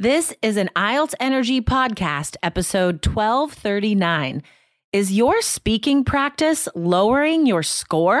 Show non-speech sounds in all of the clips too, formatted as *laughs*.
This is an IELTS Energy Podcast, episode 1239. Is your speaking practice lowering your score?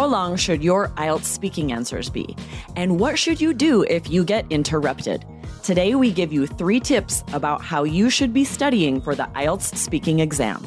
How long should your IELTS speaking answers be? And what should you do if you get interrupted? Today, we give you three tips about how you should be studying for the IELTS speaking exam.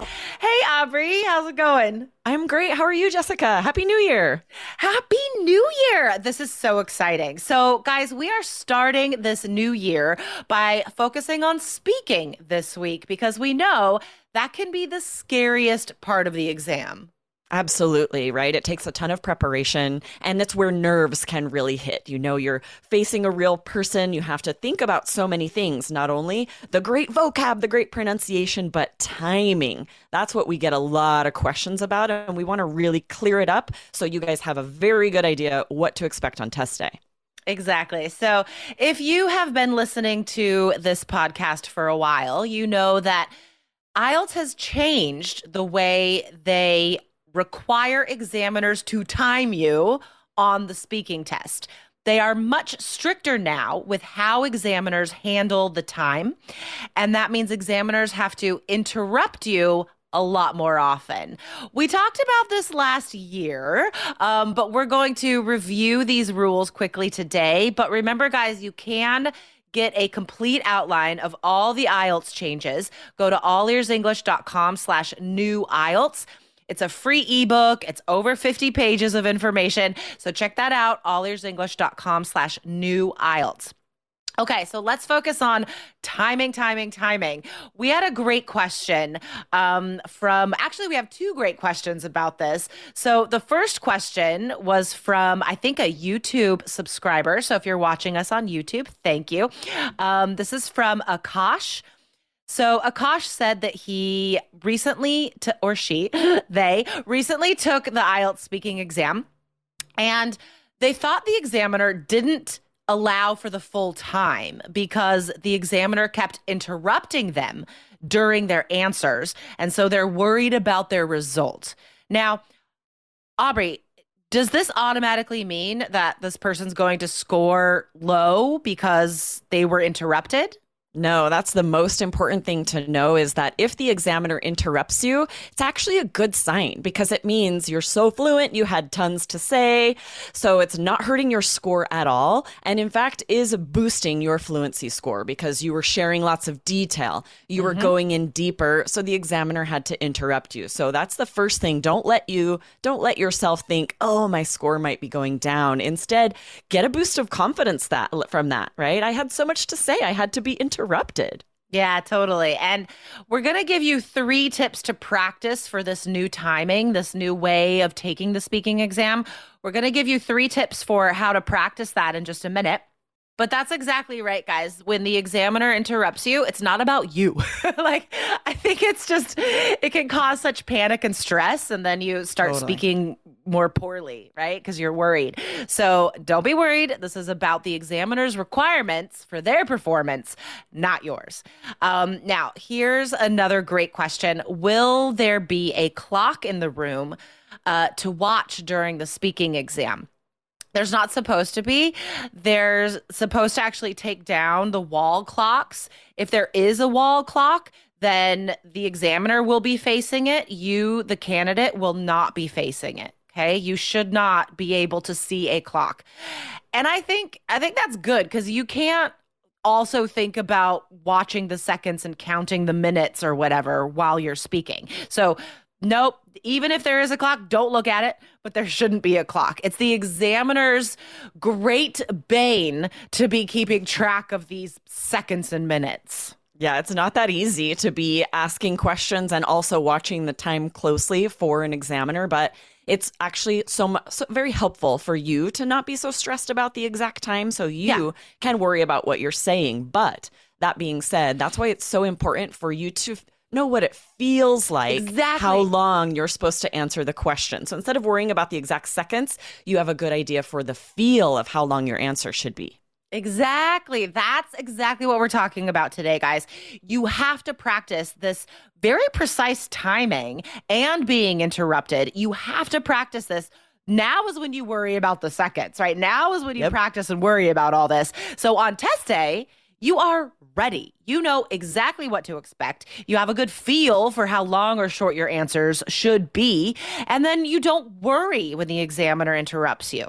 Hey, Aubrey, how's it going? I'm great. How are you, Jessica? Happy New Year. Happy New Year! This is so exciting. So, guys, we are starting this new year by focusing on speaking this week because we know that can be the scariest part of the exam. Absolutely, right? It takes a ton of preparation, and that's where nerves can really hit. You know, you're facing a real person. You have to think about so many things, not only the great vocab, the great pronunciation, but timing. That's what we get a lot of questions about, and we want to really clear it up so you guys have a very good idea what to expect on test day. Exactly. So, if you have been listening to this podcast for a while, you know that IELTS has changed the way they require examiners to time you on the speaking test. They are much stricter now with how examiners handle the time. And that means examiners have to interrupt you a lot more often. We talked about this last year, um, but we're going to review these rules quickly today. But remember, guys, you can get a complete outline of all the IELTS changes. Go to allearsenglish.com slash new IELTS. It's a free ebook. It's over 50 pages of information. So check that out, allearsenglish.com slash new IELTS. Okay, so let's focus on timing, timing, timing. We had a great question um, from, actually, we have two great questions about this. So the first question was from, I think, a YouTube subscriber. So if you're watching us on YouTube, thank you. Um, this is from Akash. So Akash said that he recently, t- or she, *gasps* they recently took the IELTS speaking exam and they thought the examiner didn't allow for the full time because the examiner kept interrupting them during their answers. And so they're worried about their result. Now, Aubrey, does this automatically mean that this person's going to score low because they were interrupted? No, that's the most important thing to know is that if the examiner interrupts you, it's actually a good sign because it means you're so fluent, you had tons to say. So it's not hurting your score at all. And in fact, is boosting your fluency score because you were sharing lots of detail. You were mm-hmm. going in deeper. So the examiner had to interrupt you. So that's the first thing. Don't let you, don't let yourself think, oh, my score might be going down. Instead, get a boost of confidence that from that, right? I had so much to say. I had to be interrupted interrupted. Yeah, totally. And we're going to give you three tips to practice for this new timing, this new way of taking the speaking exam. We're going to give you three tips for how to practice that in just a minute. But that's exactly right, guys. When the examiner interrupts you, it's not about you. *laughs* like, I think it's just, it can cause such panic and stress. And then you start totally. speaking more poorly, right? Because you're worried. So don't be worried. This is about the examiner's requirements for their performance, not yours. Um, now, here's another great question Will there be a clock in the room uh, to watch during the speaking exam? There's not supposed to be. There's supposed to actually take down the wall clocks. If there is a wall clock, then the examiner will be facing it. You, the candidate, will not be facing it. Okay. You should not be able to see a clock. And I think I think that's good because you can't also think about watching the seconds and counting the minutes or whatever while you're speaking. So nope, even if there is a clock, don't look at it, but there shouldn't be a clock. It's the examiner's great bane to be keeping track of these seconds and minutes. Yeah, it's not that easy to be asking questions and also watching the time closely for an examiner, but it's actually so, so very helpful for you to not be so stressed about the exact time so you yeah. can worry about what you're saying. But that being said, that's why it's so important for you to know what it feels like, exactly. how long you're supposed to answer the question. So instead of worrying about the exact seconds, you have a good idea for the feel of how long your answer should be. Exactly. That's exactly what we're talking about today, guys. You have to practice this very precise timing and being interrupted. You have to practice this. Now is when you worry about the seconds, right? Now is when you yep. practice and worry about all this. So on test day, you are ready. You know exactly what to expect. You have a good feel for how long or short your answers should be. And then you don't worry when the examiner interrupts you.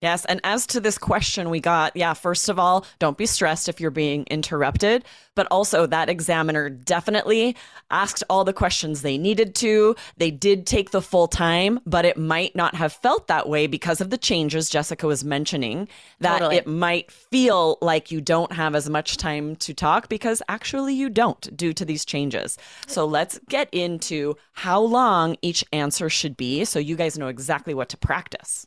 Yes. And as to this question we got, yeah, first of all, don't be stressed if you're being interrupted. But also, that examiner definitely asked all the questions they needed to. They did take the full time, but it might not have felt that way because of the changes Jessica was mentioning. That totally. it might feel like you don't have as much time to talk because actually you don't due to these changes. So let's get into how long each answer should be so you guys know exactly what to practice.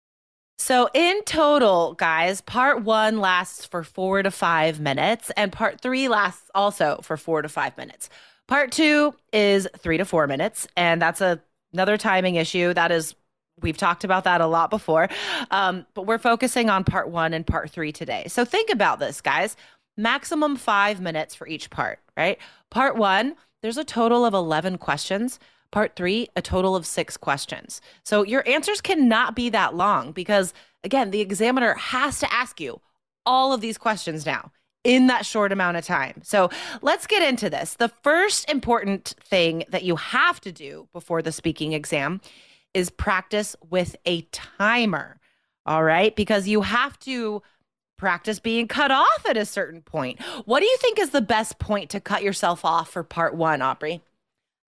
So, in total, guys, part one lasts for four to five minutes, and part three lasts also for four to five minutes. Part two is three to four minutes, and that's a, another timing issue. That is, we've talked about that a lot before, um, but we're focusing on part one and part three today. So, think about this, guys maximum five minutes for each part, right? Part one, there's a total of 11 questions. Part three, a total of six questions. So your answers cannot be that long because, again, the examiner has to ask you all of these questions now in that short amount of time. So let's get into this. The first important thing that you have to do before the speaking exam is practice with a timer. All right. Because you have to practice being cut off at a certain point. What do you think is the best point to cut yourself off for part one, Aubrey?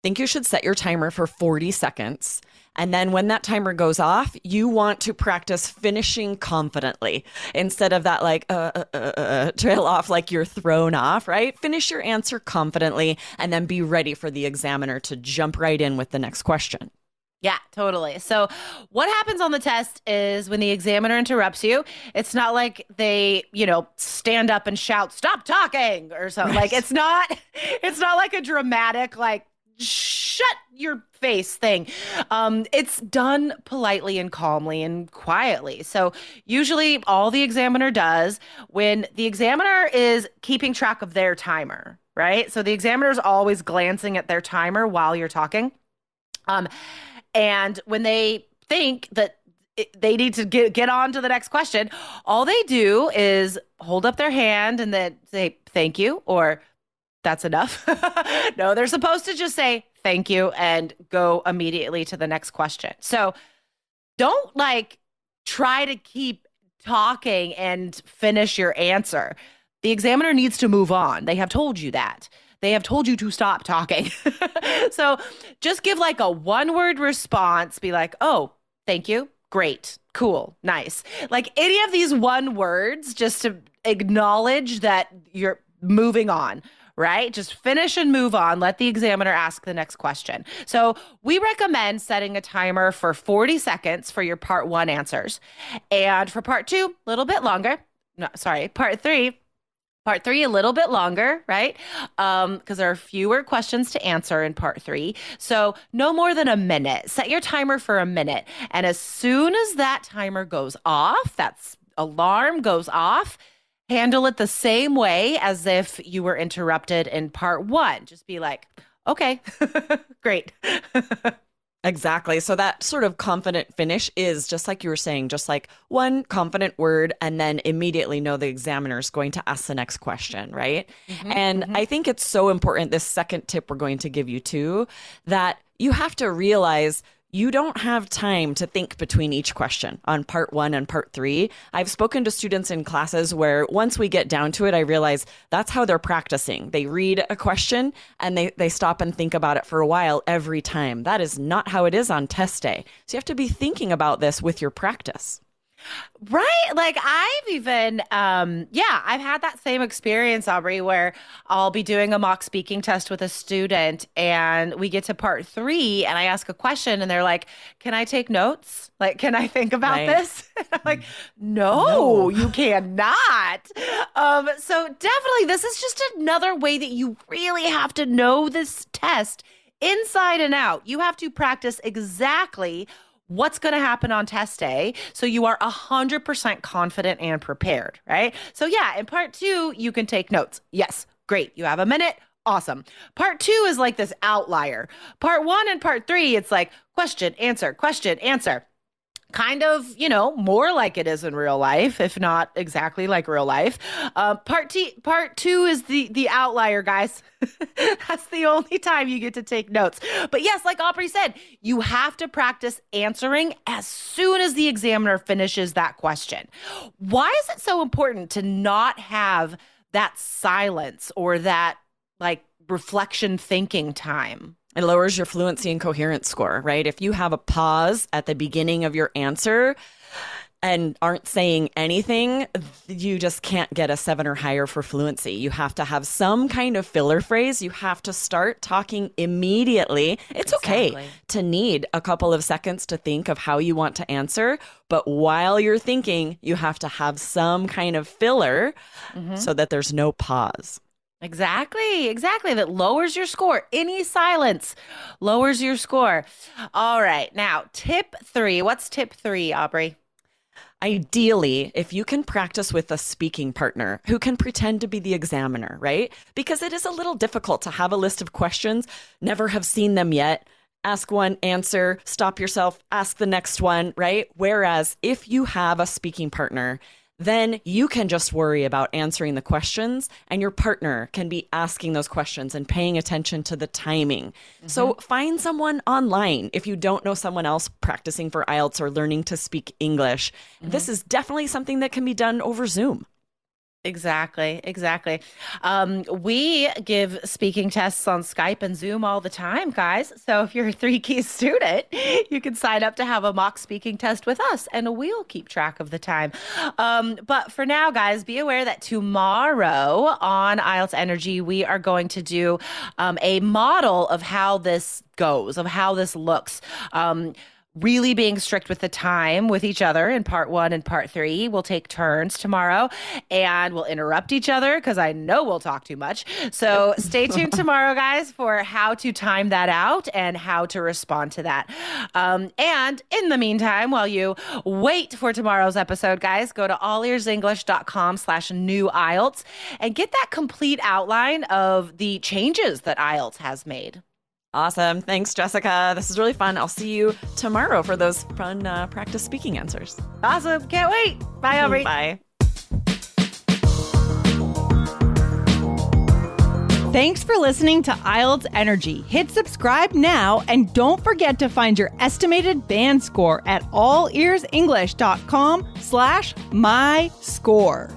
Think you should set your timer for 40 seconds. And then when that timer goes off, you want to practice finishing confidently instead of that like uh, uh, uh, uh, uh trail off like you're thrown off, right? Finish your answer confidently and then be ready for the examiner to jump right in with the next question. Yeah, totally. So, what happens on the test is when the examiner interrupts you, it's not like they, you know, stand up and shout, "Stop talking" or something. Right. Like it's not it's not like a dramatic like shut your face thing. Um, it's done politely and calmly and quietly. So, usually, all the examiner does when the examiner is keeping track of their timer, right? So, the examiner is always glancing at their timer while you're talking. Um, and when they think that they need to get get on to the next question, all they do is hold up their hand and then say thank you or that's enough. *laughs* no, they're supposed to just say thank you and go immediately to the next question. So don't like try to keep talking and finish your answer. The examiner needs to move on. They have told you that. They have told you to stop talking. *laughs* so just give like a one word response. Be like, oh, thank you. Great. Cool. Nice. Like any of these one words just to acknowledge that you're moving on right? Just finish and move on. Let the examiner ask the next question. So, we recommend setting a timer for 40 seconds for your part one answers. And for part two, a little bit longer. No, sorry, part three, Part three, a little bit longer, right? Because um, there are fewer questions to answer in part three. So, no more than a minute. Set your timer for a minute. And as soon as that timer goes off, that alarm goes off, handle it the same way as if you were interrupted in part one. Just be like, okay, *laughs* great. *laughs* Exactly. So that sort of confident finish is just like you were saying, just like one confident word, and then immediately know the examiner is going to ask the next question, right? Mm-hmm, and mm-hmm. I think it's so important, this second tip we're going to give you too, that you have to realize you don't have time to think between each question on part one and part three. I've spoken to students in classes where once we get down to it, I realize that's how they're practicing. They read a question and they, they stop and think about it for a while every time. That is not how it is on test day. So you have to be thinking about this with your practice. Right? Like I've even um yeah, I've had that same experience Aubrey where I'll be doing a mock speaking test with a student and we get to part 3 and I ask a question and they're like, "Can I take notes? Like can I think about right. this?" *laughs* I'm like, no, "No, you cannot." Um so definitely this is just another way that you really have to know this test inside and out. You have to practice exactly what's going to happen on test day so you are 100% confident and prepared, right? So, yeah, in part two, you can take notes. Yes, great. You have a minute. Awesome. Part two is like this outlier. Part one and part three, it's like question, answer, question, answer kind of, you know, more like it is in real life, if not exactly like real life. Uh, part T, part two is the the outlier, guys. *laughs* That's the only time you get to take notes. But yes, like Aubrey said, you have to practice answering as soon as the examiner finishes that question. Why is it so important to not have that silence or that like reflection thinking time? It lowers your fluency and coherence score, right? If you have a pause at the beginning of your answer and aren't saying anything, you just can't get a seven or higher for fluency. You have to have some kind of filler phrase. You have to start talking immediately. It's exactly. okay to need a couple of seconds to think of how you want to answer. But while you're thinking, you have to have some kind of filler mm-hmm. so that there's no pause. Exactly, exactly. That lowers your score. Any silence lowers your score. All right. Now, tip three. What's tip three, Aubrey? Ideally, if you can practice with a speaking partner who can pretend to be the examiner, right? Because it is a little difficult to have a list of questions, never have seen them yet, ask one, answer, stop yourself, ask the next one, right? Whereas if you have a speaking partner then you can just worry about answering the questions and your partner can be asking those questions and paying attention to the timing. Mm-hmm. So find someone online if you don't know someone else practicing for IELTS or learning to speak English. Mm-hmm. This is definitely something that can be done over Zoom. Exactly, exactly. Um, we give speaking tests on Skype and Zoom all the time, guys. So if you're a three key student, you can sign up to have a mock speaking test with us and we'll keep track of the time. Um, but for now, guys, be aware that tomorrow on IELTS Energy, we are going to do um, a model of how this goes, of how this looks. Um, really being strict with the time with each other in part one and part three. We'll take turns tomorrow and we'll interrupt each other because I know we'll talk too much. So stay tuned *laughs* tomorrow, guys, for how to time that out and how to respond to that. Um, and in the meantime, while you wait for tomorrow's episode, guys, go to allearsenglish.com slash new IELTS and get that complete outline of the changes that IELTS has made. Awesome. Thanks, Jessica. This is really fun. I'll see you tomorrow for those fun uh, practice speaking answers. Awesome. Can't wait. Bye, Aubrey. *laughs* Bye. Thanks for listening to IELTS Energy. Hit subscribe now and don't forget to find your estimated band score at allearsenglish.com slash my score.